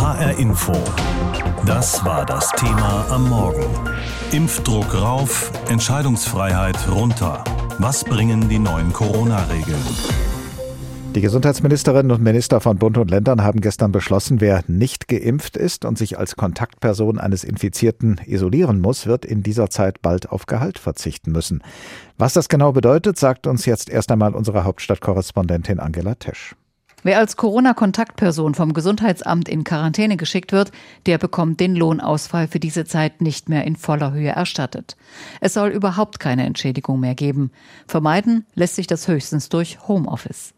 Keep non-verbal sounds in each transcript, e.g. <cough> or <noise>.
HR Info. Das war das Thema am Morgen. Impfdruck rauf, Entscheidungsfreiheit runter. Was bringen die neuen Corona-Regeln? Die Gesundheitsministerinnen und Minister von Bund und Ländern haben gestern beschlossen, wer nicht geimpft ist und sich als Kontaktperson eines Infizierten isolieren muss, wird in dieser Zeit bald auf Gehalt verzichten müssen. Was das genau bedeutet, sagt uns jetzt erst einmal unsere Hauptstadtkorrespondentin Angela Tesch. Wer als Corona-Kontaktperson vom Gesundheitsamt in Quarantäne geschickt wird, der bekommt den Lohnausfall für diese Zeit nicht mehr in voller Höhe erstattet. Es soll überhaupt keine Entschädigung mehr geben. Vermeiden lässt sich das höchstens durch Homeoffice.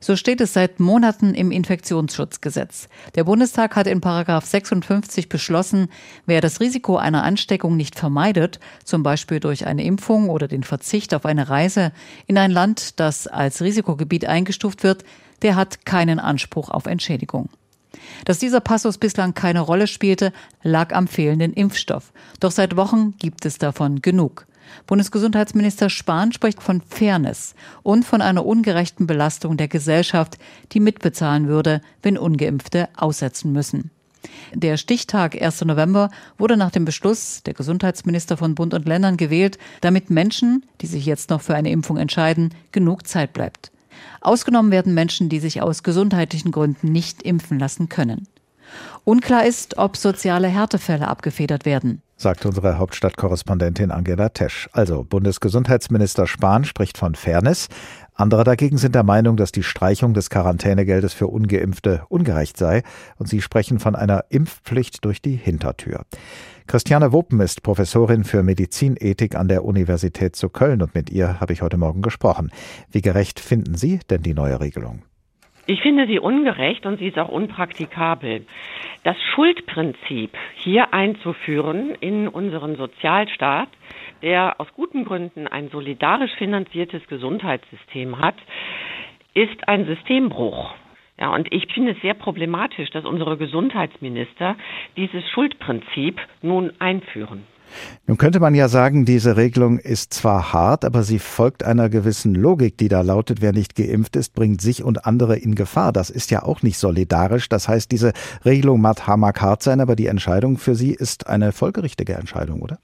So steht es seit Monaten im Infektionsschutzgesetz. Der Bundestag hat in Paragraph 56 beschlossen, wer das Risiko einer Ansteckung nicht vermeidet, zum Beispiel durch eine Impfung oder den Verzicht auf eine Reise in ein Land, das als Risikogebiet eingestuft wird, der hat keinen Anspruch auf Entschädigung. Dass dieser Passus bislang keine Rolle spielte, lag am fehlenden Impfstoff. Doch seit Wochen gibt es davon genug. Bundesgesundheitsminister Spahn spricht von Fairness und von einer ungerechten Belastung der Gesellschaft, die mitbezahlen würde, wenn ungeimpfte aussetzen müssen. Der Stichtag 1. November wurde nach dem Beschluss der Gesundheitsminister von Bund und Ländern gewählt, damit Menschen, die sich jetzt noch für eine Impfung entscheiden, genug Zeit bleibt. Ausgenommen werden Menschen, die sich aus gesundheitlichen Gründen nicht impfen lassen können. Unklar ist, ob soziale Härtefälle abgefedert werden sagt unsere Hauptstadtkorrespondentin Angela Tesch. Also Bundesgesundheitsminister Spahn spricht von Fairness. Andere dagegen sind der Meinung, dass die Streichung des Quarantänegeldes für ungeimpfte ungerecht sei und sie sprechen von einer Impfpflicht durch die Hintertür. Christiane Wuppen ist Professorin für Medizinethik an der Universität zu Köln und mit ihr habe ich heute Morgen gesprochen. Wie gerecht finden Sie denn die neue Regelung? Ich finde sie ungerecht und sie ist auch unpraktikabel. Das Schuldprinzip hier einzuführen in unseren Sozialstaat, der aus guten Gründen ein solidarisch finanziertes Gesundheitssystem hat, ist ein Systembruch. Ja, und ich finde es sehr problematisch, dass unsere Gesundheitsminister dieses Schuldprinzip nun einführen. Nun könnte man ja sagen, diese Regelung ist zwar hart, aber sie folgt einer gewissen Logik, die da lautet, wer nicht geimpft ist, bringt sich und andere in Gefahr. Das ist ja auch nicht solidarisch. Das heißt, diese Regelung mag hart sein, aber die Entscheidung für sie ist eine folgerichtige Entscheidung, oder?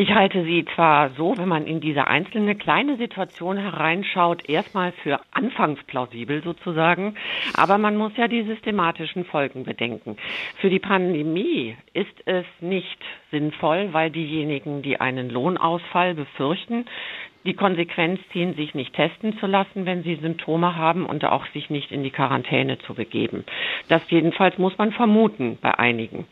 Ich halte sie zwar so, wenn man in diese einzelne kleine Situation hereinschaut, erstmal für anfangs plausibel sozusagen, aber man muss ja die systematischen Folgen bedenken. Für die Pandemie ist es nicht sinnvoll, weil diejenigen, die einen Lohnausfall befürchten, die Konsequenz ziehen, sich nicht testen zu lassen, wenn sie Symptome haben und auch sich nicht in die Quarantäne zu begeben. Das jedenfalls muss man vermuten bei einigen.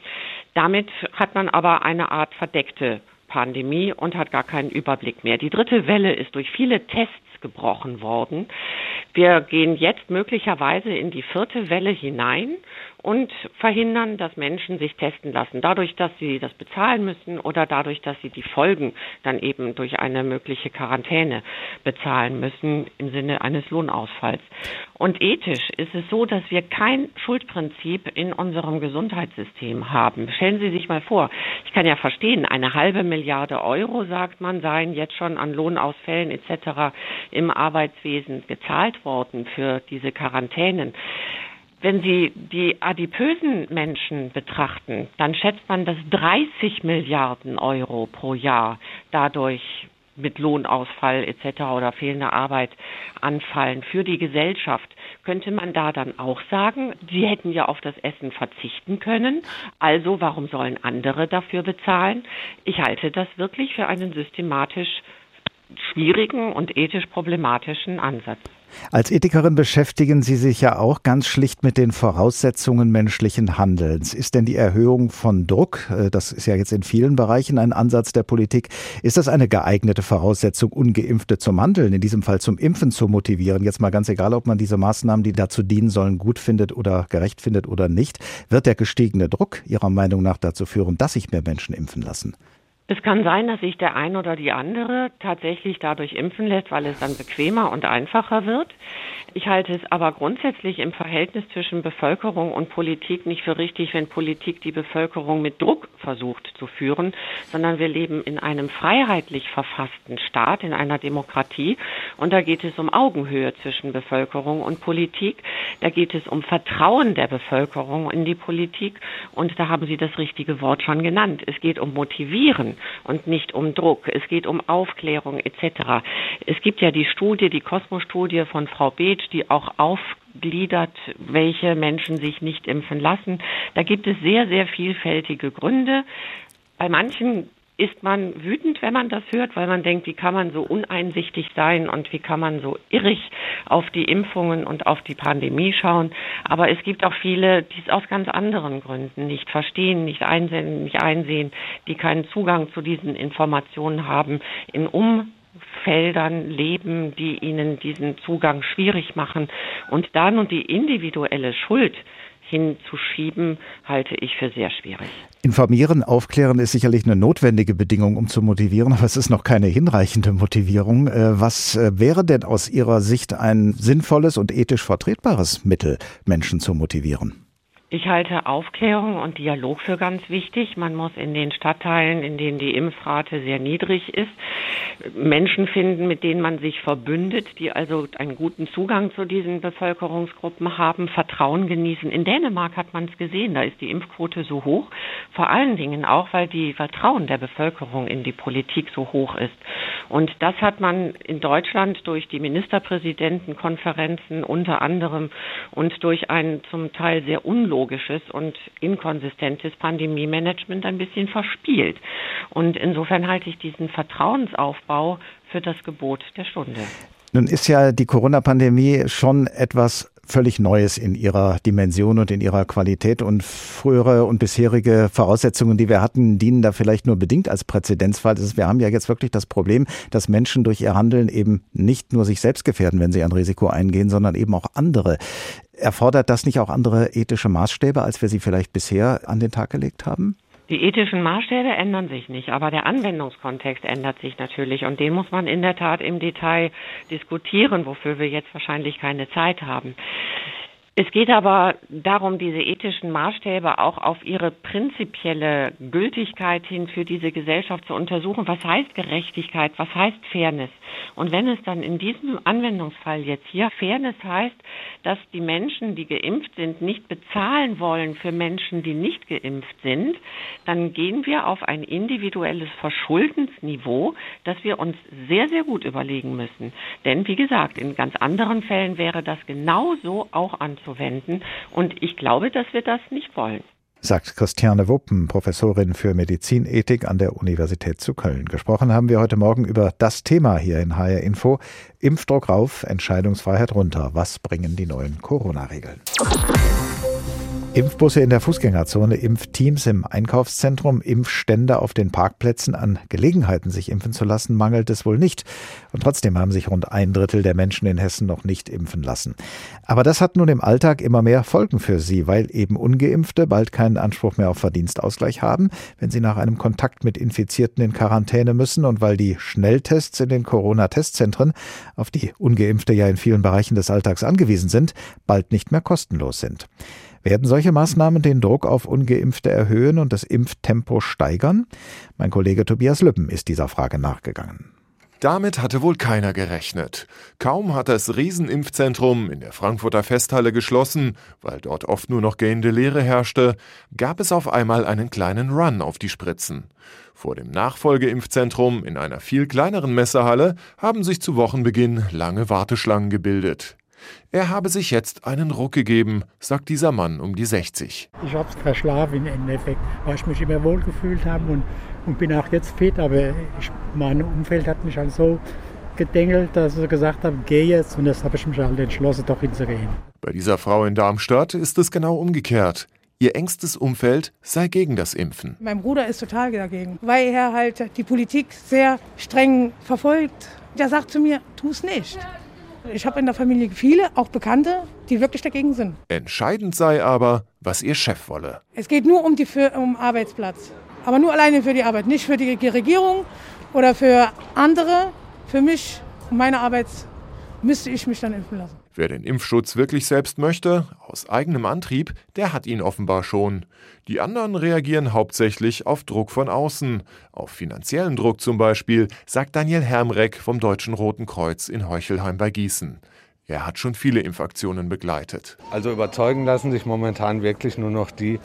Damit hat man aber eine Art verdeckte Pandemie und hat gar keinen Überblick mehr. Die dritte Welle ist durch viele Tests gebrochen worden. Wir gehen jetzt möglicherweise in die vierte Welle hinein und verhindern, dass Menschen sich testen lassen, dadurch, dass sie das bezahlen müssen oder dadurch, dass sie die Folgen dann eben durch eine mögliche Quarantäne bezahlen müssen im Sinne eines Lohnausfalls. Und ethisch ist es so, dass wir kein Schuldprinzip in unserem Gesundheitssystem haben. Stellen Sie sich mal vor, ich kann ja verstehen, eine halbe Milliarde Euro, sagt man, seien jetzt schon an Lohnausfällen etc. im Arbeitswesen gezahlt worden für diese Quarantänen. Wenn Sie die adipösen Menschen betrachten, dann schätzt man, dass 30 Milliarden Euro pro Jahr dadurch mit Lohnausfall etc. oder fehlender Arbeit anfallen für die Gesellschaft, könnte man da dann auch sagen, sie hätten ja auf das Essen verzichten können, also warum sollen andere dafür bezahlen? Ich halte das wirklich für einen systematisch schwierigen und ethisch problematischen Ansatz. Als Ethikerin beschäftigen Sie sich ja auch ganz schlicht mit den Voraussetzungen menschlichen Handelns. Ist denn die Erhöhung von Druck, äh, das ist ja jetzt in vielen Bereichen ein Ansatz der Politik, ist das eine geeignete Voraussetzung, ungeimpfte zum Handeln, in diesem Fall zum Impfen zu motivieren? Jetzt mal ganz egal, ob man diese Maßnahmen, die dazu dienen sollen, gut findet oder gerecht findet oder nicht. Wird der gestiegene Druck Ihrer Meinung nach dazu führen, dass sich mehr Menschen impfen lassen? Es kann sein, dass sich der ein oder die andere tatsächlich dadurch impfen lässt, weil es dann bequemer und einfacher wird. Ich halte es aber grundsätzlich im Verhältnis zwischen Bevölkerung und Politik nicht für richtig, wenn Politik die Bevölkerung mit Druck versucht zu führen, sondern wir leben in einem freiheitlich verfassten Staat, in einer Demokratie. Und da geht es um Augenhöhe zwischen Bevölkerung und Politik. Da geht es um Vertrauen der Bevölkerung in die Politik. Und da haben Sie das richtige Wort schon genannt. Es geht um Motivieren und nicht um Druck. Es geht um Aufklärung etc. Es gibt ja die Studie, die Kosmos-Studie von Frau Beetsch, die auch aufgliedert, welche Menschen sich nicht impfen lassen. Da gibt es sehr, sehr vielfältige Gründe. Bei manchen ist man wütend, wenn man das hört, weil man denkt, wie kann man so uneinsichtig sein und wie kann man so irrig auf die Impfungen und auf die Pandemie schauen. Aber es gibt auch viele, die es aus ganz anderen Gründen nicht verstehen, nicht einsehen, nicht einsehen, die keinen Zugang zu diesen Informationen haben, in Umfeldern leben, die ihnen diesen Zugang schwierig machen. Und da nun die individuelle Schuld hinzuschieben, halte ich für sehr schwierig. Informieren, aufklären ist sicherlich eine notwendige Bedingung, um zu motivieren, aber es ist noch keine hinreichende Motivierung. Äh, was äh, wäre denn aus Ihrer Sicht ein sinnvolles und ethisch vertretbares Mittel, Menschen zu motivieren? Ich halte Aufklärung und Dialog für ganz wichtig. Man muss in den Stadtteilen, in denen die Impfrate sehr niedrig ist, Menschen finden, mit denen man sich verbündet, die also einen guten Zugang zu diesen Bevölkerungsgruppen haben, Vertrauen genießen. In Dänemark hat man es gesehen, da ist die Impfquote so hoch, vor allen Dingen auch, weil die Vertrauen der Bevölkerung in die Politik so hoch ist. Und das hat man in Deutschland durch die Ministerpräsidentenkonferenzen unter anderem und durch ein zum Teil sehr unlogisches unlogisches und inkonsistentes Pandemie-Management ein bisschen verspielt. Und insofern halte ich diesen Vertrauensaufbau für das Gebot der Stunde. Nun ist ja die Corona-Pandemie schon etwas völlig Neues in ihrer Dimension und in ihrer Qualität und frühere und bisherige Voraussetzungen, die wir hatten, dienen da vielleicht nur bedingt als Präzedenzfall. Wir haben ja jetzt wirklich das Problem, dass Menschen durch ihr Handeln eben nicht nur sich selbst gefährden, wenn sie ein Risiko eingehen, sondern eben auch andere. Erfordert das nicht auch andere ethische Maßstäbe, als wir sie vielleicht bisher an den Tag gelegt haben? Die ethischen Maßstäbe ändern sich nicht, aber der Anwendungskontext ändert sich natürlich und den muss man in der Tat im Detail diskutieren, wofür wir jetzt wahrscheinlich keine Zeit haben. Es geht aber darum, diese ethischen Maßstäbe auch auf ihre prinzipielle Gültigkeit hin für diese Gesellschaft zu untersuchen. Was heißt Gerechtigkeit? Was heißt Fairness? Und wenn es dann in diesem Anwendungsfall jetzt hier Fairness heißt, dass die Menschen, die geimpft sind, nicht bezahlen wollen für Menschen, die nicht geimpft sind, dann gehen wir auf ein individuelles Verschuldensniveau, das wir uns sehr, sehr gut überlegen müssen. Denn wie gesagt, in ganz anderen Fällen wäre das genauso auch anzunehmen anzuwenden. Und ich glaube, dass wir das nicht wollen. Sagt Christiane Wuppen, Professorin für Medizinethik an der Universität zu Köln. Gesprochen haben wir heute Morgen über das Thema hier in HR Info. Impfdruck rauf, Entscheidungsfreiheit runter. Was bringen die neuen Corona-Regeln? Impfbusse in der Fußgängerzone, Impfteams im Einkaufszentrum, Impfstände auf den Parkplätzen. An Gelegenheiten, sich impfen zu lassen, mangelt es wohl nicht. Und trotzdem haben sich rund ein Drittel der Menschen in Hessen noch nicht impfen lassen. Aber das hat nun im Alltag immer mehr Folgen für sie, weil eben ungeimpfte bald keinen Anspruch mehr auf Verdienstausgleich haben, wenn sie nach einem Kontakt mit Infizierten in Quarantäne müssen und weil die Schnelltests in den Corona-Testzentren, auf die ungeimpfte ja in vielen Bereichen des Alltags angewiesen sind, bald nicht mehr kostenlos sind. Werden solche Maßnahmen den Druck auf ungeimpfte erhöhen und das Impftempo steigern? Mein Kollege Tobias Lübben ist dieser Frage nachgegangen. Damit hatte wohl keiner gerechnet. Kaum hat das Riesenimpfzentrum in der Frankfurter Festhalle geschlossen, weil dort oft nur noch gähnende Leere herrschte, gab es auf einmal einen kleinen Run auf die Spritzen. Vor dem Nachfolgeimpfzentrum in einer viel kleineren Messehalle haben sich zu Wochenbeginn lange Warteschlangen gebildet. Er habe sich jetzt einen Ruck gegeben, sagt dieser Mann um die 60. Ich habe es verschlafen im Endeffekt, weil ich mich immer wohl gefühlt habe und, und bin auch jetzt fit. Aber ich, mein Umfeld hat mich halt so gedengelt, dass ich gesagt habe, geh jetzt. Und das habe ich mich halt entschlossen, doch hinzugehen. Bei dieser Frau in Darmstadt ist es genau umgekehrt. Ihr engstes Umfeld sei gegen das Impfen. Mein Bruder ist total dagegen, weil er halt die Politik sehr streng verfolgt. Der sagt zu mir, tu es nicht. Ich habe in der Familie viele, auch Bekannte, die wirklich dagegen sind. Entscheidend sei aber, was ihr Chef wolle. Es geht nur um den um Arbeitsplatz. Aber nur alleine für die Arbeit, nicht für die Regierung oder für andere. Für mich und meine Arbeit müsste ich mich dann impfen lassen. Wer den Impfschutz wirklich selbst möchte, aus eigenem Antrieb, der hat ihn offenbar schon. Die anderen reagieren hauptsächlich auf Druck von außen. Auf finanziellen Druck zum Beispiel, sagt Daniel Hermreck vom Deutschen Roten Kreuz in Heuchelheim bei Gießen. Er hat schon viele Impfaktionen begleitet. Also überzeugen lassen sich momentan wirklich nur noch die,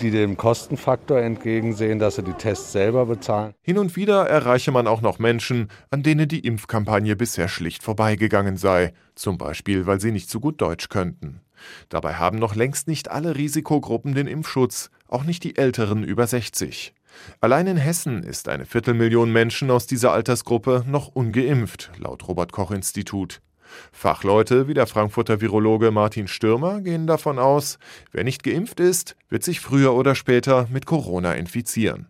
die dem Kostenfaktor entgegensehen, dass sie die Tests selber bezahlen. Hin und wieder erreiche man auch noch Menschen, an denen die Impfkampagne bisher schlicht vorbeigegangen sei, zum Beispiel weil sie nicht so gut Deutsch könnten. Dabei haben noch längst nicht alle Risikogruppen den Impfschutz, auch nicht die Älteren über 60. Allein in Hessen ist eine Viertelmillion Menschen aus dieser Altersgruppe noch ungeimpft, laut Robert Koch Institut. Fachleute wie der Frankfurter Virologe Martin Stürmer gehen davon aus, wer nicht geimpft ist, wird sich früher oder später mit Corona infizieren.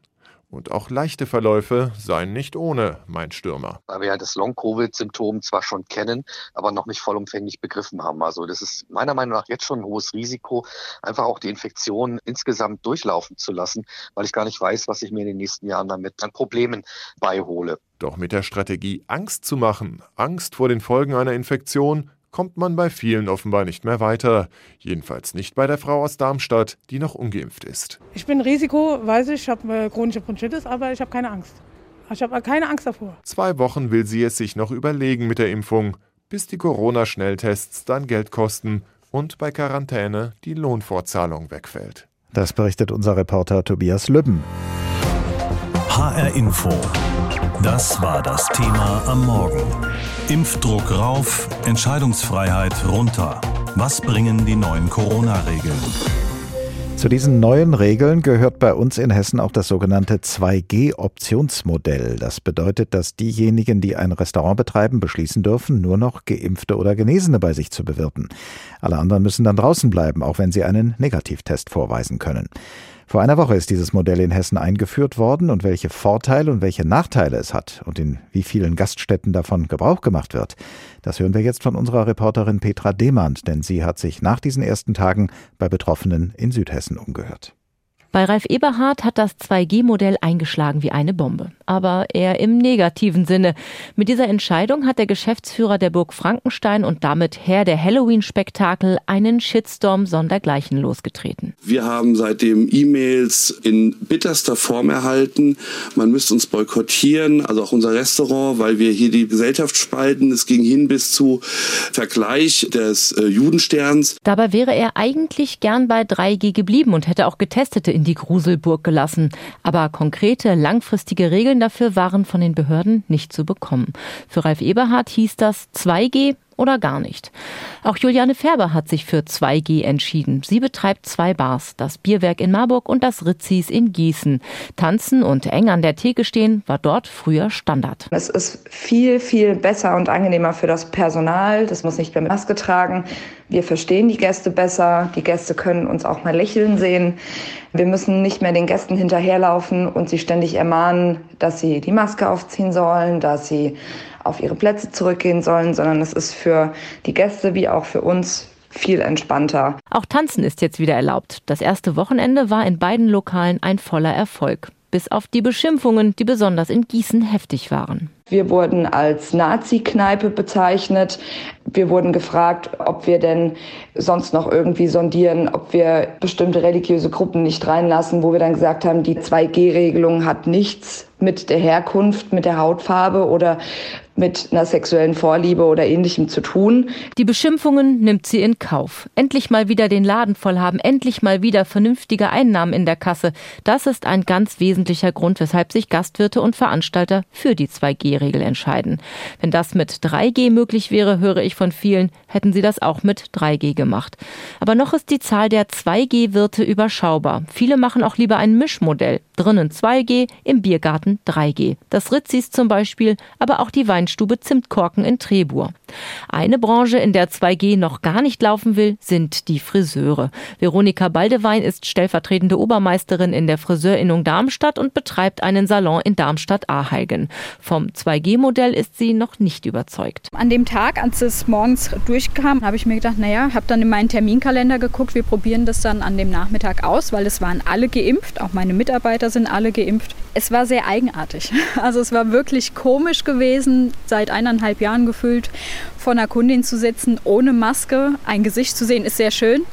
Und auch leichte Verläufe seien nicht ohne, meint Stürmer. Weil wir ja das Long-Covid-Symptom zwar schon kennen, aber noch nicht vollumfänglich begriffen haben. Also das ist meiner Meinung nach jetzt schon ein hohes Risiko, einfach auch die Infektion insgesamt durchlaufen zu lassen, weil ich gar nicht weiß, was ich mir in den nächsten Jahren damit an Problemen beihole. Doch mit der Strategie Angst zu machen, Angst vor den Folgen einer Infektion, kommt man bei vielen offenbar nicht mehr weiter. Jedenfalls nicht bei der Frau aus Darmstadt, die noch ungeimpft ist. Ich bin Risiko, weiß ich, ich habe äh, chronische Bronchitis, aber ich habe keine Angst. Ich habe keine Angst davor. Zwei Wochen will sie es sich noch überlegen mit der Impfung, bis die Corona-Schnelltests dann Geld kosten und bei Quarantäne die Lohnfortzahlung wegfällt. Das berichtet unser Reporter Tobias Lübben. HR Info. Das war das Thema am Morgen. Impfdruck rauf, Entscheidungsfreiheit runter. Was bringen die neuen Corona-Regeln? Zu diesen neuen Regeln gehört bei uns in Hessen auch das sogenannte 2G-Optionsmodell. Das bedeutet, dass diejenigen, die ein Restaurant betreiben, beschließen dürfen, nur noch Geimpfte oder Genesene bei sich zu bewirten. Alle anderen müssen dann draußen bleiben, auch wenn sie einen Negativtest vorweisen können. Vor einer Woche ist dieses Modell in Hessen eingeführt worden und welche Vorteile und welche Nachteile es hat und in wie vielen Gaststätten davon Gebrauch gemacht wird, das hören wir jetzt von unserer Reporterin Petra Demand, denn sie hat sich nach diesen ersten Tagen bei Betroffenen in Südhessen umgehört. Bei Ralf Eberhard hat das 2G-Modell eingeschlagen wie eine Bombe. Aber eher im negativen Sinne. Mit dieser Entscheidung hat der Geschäftsführer der Burg Frankenstein und damit Herr der Halloween-Spektakel einen Shitstorm sondergleichen losgetreten. Wir haben seitdem E-Mails in bitterster Form erhalten. Man müsste uns boykottieren, also auch unser Restaurant, weil wir hier die Gesellschaft spalten. Es ging hin bis zu Vergleich des äh, Judensterns. Dabei wäre er eigentlich gern bei 3G geblieben und hätte auch Getestete in die Gruselburg gelassen. Aber konkrete, langfristige Regeln dafür waren von den Behörden nicht zu bekommen. Für Ralf Eberhard hieß das 2G oder gar nicht. Auch Juliane Färber hat sich für 2G entschieden. Sie betreibt zwei Bars, das Bierwerk in Marburg und das Ritzis in Gießen. Tanzen und eng an der Theke stehen war dort früher Standard. Es ist viel, viel besser und angenehmer für das Personal. Das muss nicht mehr mit Maske tragen. Wir verstehen die Gäste besser. Die Gäste können uns auch mal lächeln sehen. Wir müssen nicht mehr den Gästen hinterherlaufen und sie ständig ermahnen, dass sie die Maske aufziehen sollen, dass sie auf ihre Plätze zurückgehen sollen, sondern es ist für die Gäste wie auch für uns viel entspannter. Auch Tanzen ist jetzt wieder erlaubt. Das erste Wochenende war in beiden Lokalen ein voller Erfolg. Bis auf die Beschimpfungen, die besonders in Gießen heftig waren. Wir wurden als Nazi-Kneipe bezeichnet. Wir wurden gefragt, ob wir denn sonst noch irgendwie sondieren, ob wir bestimmte religiöse Gruppen nicht reinlassen, wo wir dann gesagt haben, die 2G-Regelung hat nichts mit der Herkunft, mit der Hautfarbe oder mit einer sexuellen Vorliebe oder ähnlichem zu tun. Die Beschimpfungen nimmt sie in Kauf. Endlich mal wieder den Laden voll haben, endlich mal wieder vernünftige Einnahmen in der Kasse. Das ist ein ganz wesentlicher Grund, weshalb sich Gastwirte und Veranstalter für die 2G-Regel entscheiden. Wenn das mit 3G möglich wäre, höre ich von vielen, hätten sie das auch mit 3G gemacht. Aber noch ist die Zahl der 2G-Wirte überschaubar. Viele machen auch lieber ein Mischmodell. Drinnen 2G, im Biergarten 3G. Das Ritzis zum Beispiel, aber auch die Wein Weinstube Zimtkorken in Trebur. Eine Branche, in der 2G noch gar nicht laufen will, sind die Friseure. Veronika Baldewein ist stellvertretende Obermeisterin in der Friseurinnung Darmstadt und betreibt einen Salon in Darmstadt-Aheigen. Vom 2G-Modell ist sie noch nicht überzeugt. An dem Tag, als es morgens durchkam, habe ich mir gedacht, naja, habe dann in meinen Terminkalender geguckt, wir probieren das dann an dem Nachmittag aus, weil es waren alle geimpft, auch meine Mitarbeiter sind alle geimpft. Es war sehr eigenartig. <laughs> Also es war wirklich komisch gewesen, seit eineinhalb Jahren gefühlt vor einer Kundin zu sitzen, ohne Maske. Ein Gesicht zu sehen ist sehr schön.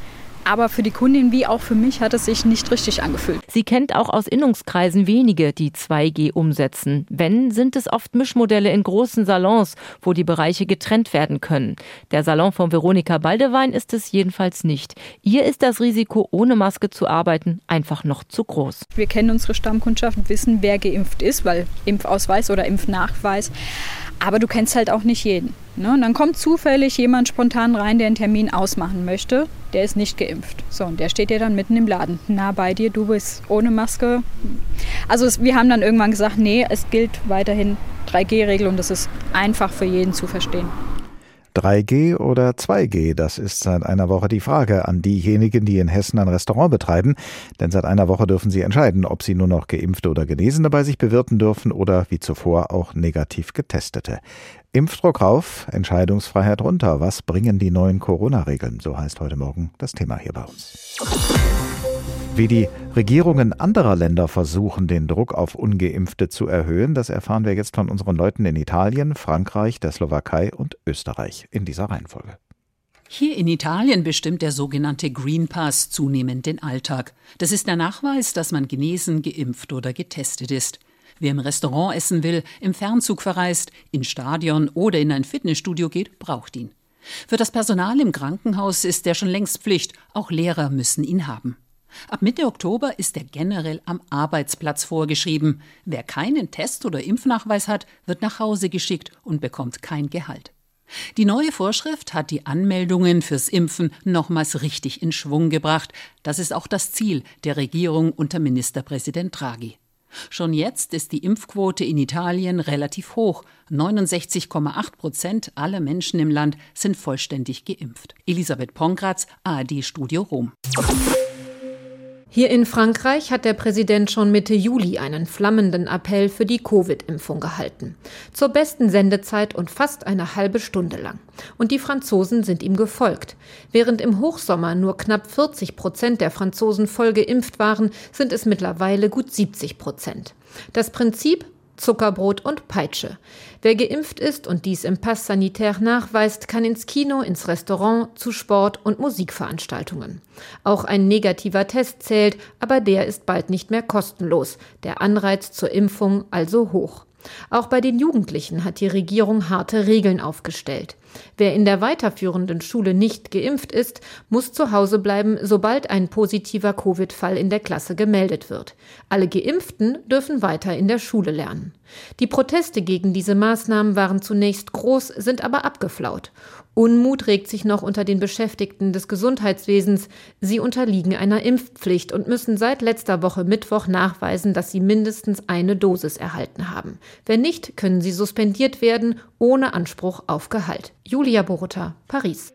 Aber für die Kundin wie auch für mich hat es sich nicht richtig angefühlt. Sie kennt auch aus Innungskreisen wenige, die 2G umsetzen. Wenn, sind es oft Mischmodelle in großen Salons, wo die Bereiche getrennt werden können. Der Salon von Veronika Baldewein ist es jedenfalls nicht. Ihr ist das Risiko, ohne Maske zu arbeiten, einfach noch zu groß. Wir kennen unsere Stammkundschaft und wissen, wer geimpft ist, weil Impfausweis oder Impfnachweis. Aber du kennst halt auch nicht jeden. Ne? Und dann kommt zufällig jemand spontan rein, der einen Termin ausmachen möchte. Der ist nicht geimpft. So, und der steht dir dann mitten im Laden, nah bei dir. Du bist ohne Maske. Also es, wir haben dann irgendwann gesagt, nee, es gilt weiterhin 3G-Regel und das ist einfach für jeden zu verstehen. 3G oder 2G? Das ist seit einer Woche die Frage an diejenigen, die in Hessen ein Restaurant betreiben. Denn seit einer Woche dürfen sie entscheiden, ob sie nur noch Geimpfte oder Genesene bei sich bewirten dürfen oder wie zuvor auch negativ Getestete. Impfdruck rauf, Entscheidungsfreiheit runter. Was bringen die neuen Corona-Regeln? So heißt heute Morgen das Thema hier bei uns. Wie die Regierungen anderer Länder versuchen, den Druck auf ungeimpfte zu erhöhen, das erfahren wir jetzt von unseren Leuten in Italien, Frankreich, der Slowakei und Österreich in dieser Reihenfolge. Hier in Italien bestimmt der sogenannte Green Pass zunehmend den Alltag. Das ist der Nachweis, dass man genesen, geimpft oder getestet ist. Wer im Restaurant essen will, im Fernzug verreist, in Stadion oder in ein Fitnessstudio geht, braucht ihn. Für das Personal im Krankenhaus ist der schon längst Pflicht, auch Lehrer müssen ihn haben. Ab Mitte Oktober ist er generell am Arbeitsplatz vorgeschrieben. Wer keinen Test oder Impfnachweis hat, wird nach Hause geschickt und bekommt kein Gehalt. Die neue Vorschrift hat die Anmeldungen fürs Impfen nochmals richtig in Schwung gebracht. Das ist auch das Ziel der Regierung unter Ministerpräsident Draghi. Schon jetzt ist die Impfquote in Italien relativ hoch. 69,8 Prozent aller Menschen im Land sind vollständig geimpft. Elisabeth Pongratz, ARD Studio Rom. Hier in Frankreich hat der Präsident schon Mitte Juli einen flammenden Appell für die Covid-Impfung gehalten. Zur besten Sendezeit und fast eine halbe Stunde lang. Und die Franzosen sind ihm gefolgt. Während im Hochsommer nur knapp 40 Prozent der Franzosen voll geimpft waren, sind es mittlerweile gut 70 Prozent. Das Prinzip Zuckerbrot und Peitsche. Wer geimpft ist und dies im Pass sanitär nachweist, kann ins Kino, ins Restaurant, zu Sport und Musikveranstaltungen. Auch ein negativer Test zählt, aber der ist bald nicht mehr kostenlos. Der Anreiz zur Impfung also hoch. Auch bei den Jugendlichen hat die Regierung harte Regeln aufgestellt. Wer in der weiterführenden Schule nicht geimpft ist, muss zu Hause bleiben, sobald ein positiver Covid-Fall in der Klasse gemeldet wird. Alle Geimpften dürfen weiter in der Schule lernen. Die Proteste gegen diese Maßnahmen waren zunächst groß, sind aber abgeflaut. Unmut regt sich noch unter den Beschäftigten des Gesundheitswesens. Sie unterliegen einer Impfpflicht und müssen seit letzter Woche Mittwoch nachweisen, dass sie mindestens eine Dosis erhalten haben. Wenn nicht, können sie suspendiert werden, ohne Anspruch auf Gehalt. Julia Borota, Paris.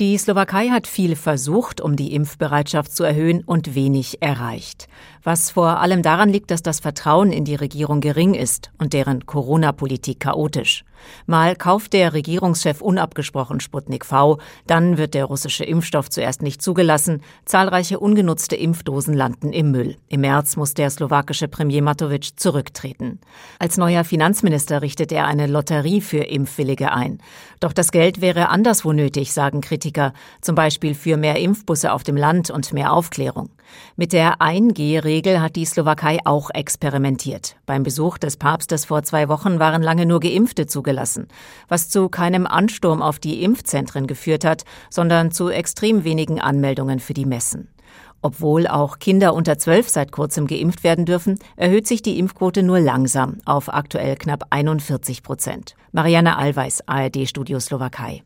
Die Slowakei hat viel versucht, um die Impfbereitschaft zu erhöhen und wenig erreicht. Was vor allem daran liegt, dass das Vertrauen in die Regierung gering ist und deren Corona-Politik chaotisch. Mal kauft der Regierungschef unabgesprochen Sputnik V, dann wird der russische Impfstoff zuerst nicht zugelassen, zahlreiche ungenutzte Impfdosen landen im Müll. Im März muss der slowakische Premier Matovic zurücktreten. Als neuer Finanzminister richtet er eine Lotterie für Impfwillige ein. Doch das Geld wäre anderswo nötig, sagen Kritiker, zum Beispiel für mehr Impfbusse auf dem Land und mehr Aufklärung. Mit der 1G-Regel hat die Slowakei auch experimentiert. Beim Besuch des Papstes vor zwei Wochen waren lange nur Geimpfte zugelassen, was zu keinem Ansturm auf die Impfzentren geführt hat, sondern zu extrem wenigen Anmeldungen für die Messen. Obwohl auch Kinder unter zwölf seit kurzem geimpft werden dürfen, erhöht sich die Impfquote nur langsam auf aktuell knapp 41 Prozent. Marianne Allweis, ARD Studio Slowakei.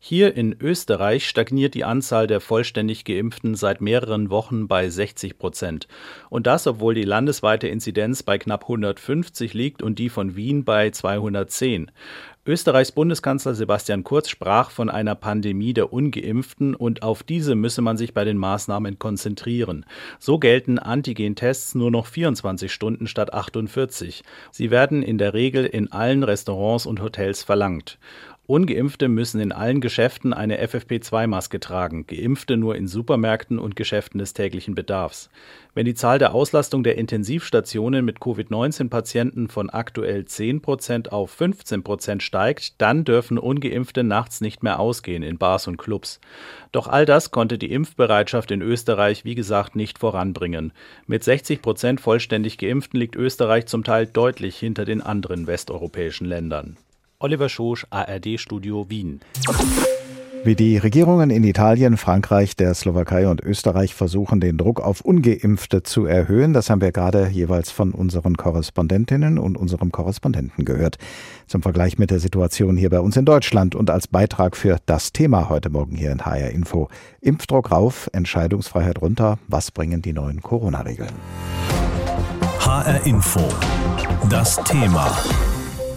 Hier in Österreich stagniert die Anzahl der vollständig Geimpften seit mehreren Wochen bei 60 Prozent. Und das, obwohl die landesweite Inzidenz bei knapp 150 liegt und die von Wien bei 210. Österreichs Bundeskanzler Sebastian Kurz sprach von einer Pandemie der ungeimpften und auf diese müsse man sich bei den Maßnahmen konzentrieren. So gelten Antigen-Tests nur noch 24 Stunden statt 48. Sie werden in der Regel in allen Restaurants und Hotels verlangt. Ungeimpfte müssen in allen Geschäften eine FFP2-Maske tragen, Geimpfte nur in Supermärkten und Geschäften des täglichen Bedarfs. Wenn die Zahl der Auslastung der Intensivstationen mit Covid-19-Patienten von aktuell 10 Prozent auf 15 Prozent steigt, dann dürfen Ungeimpfte nachts nicht mehr ausgehen in Bars und Clubs. Doch all das konnte die Impfbereitschaft in Österreich, wie gesagt, nicht voranbringen. Mit 60 Prozent vollständig Geimpften liegt Österreich zum Teil deutlich hinter den anderen westeuropäischen Ländern. Oliver Schosch, ARD Studio Wien. Wie die Regierungen in Italien, Frankreich, der Slowakei und Österreich versuchen, den Druck auf ungeimpfte zu erhöhen, das haben wir gerade jeweils von unseren Korrespondentinnen und unserem Korrespondenten gehört. Zum Vergleich mit der Situation hier bei uns in Deutschland und als Beitrag für das Thema heute Morgen hier in HR Info. Impfdruck rauf, Entscheidungsfreiheit runter. Was bringen die neuen Corona-Regeln? HR Info. Das Thema.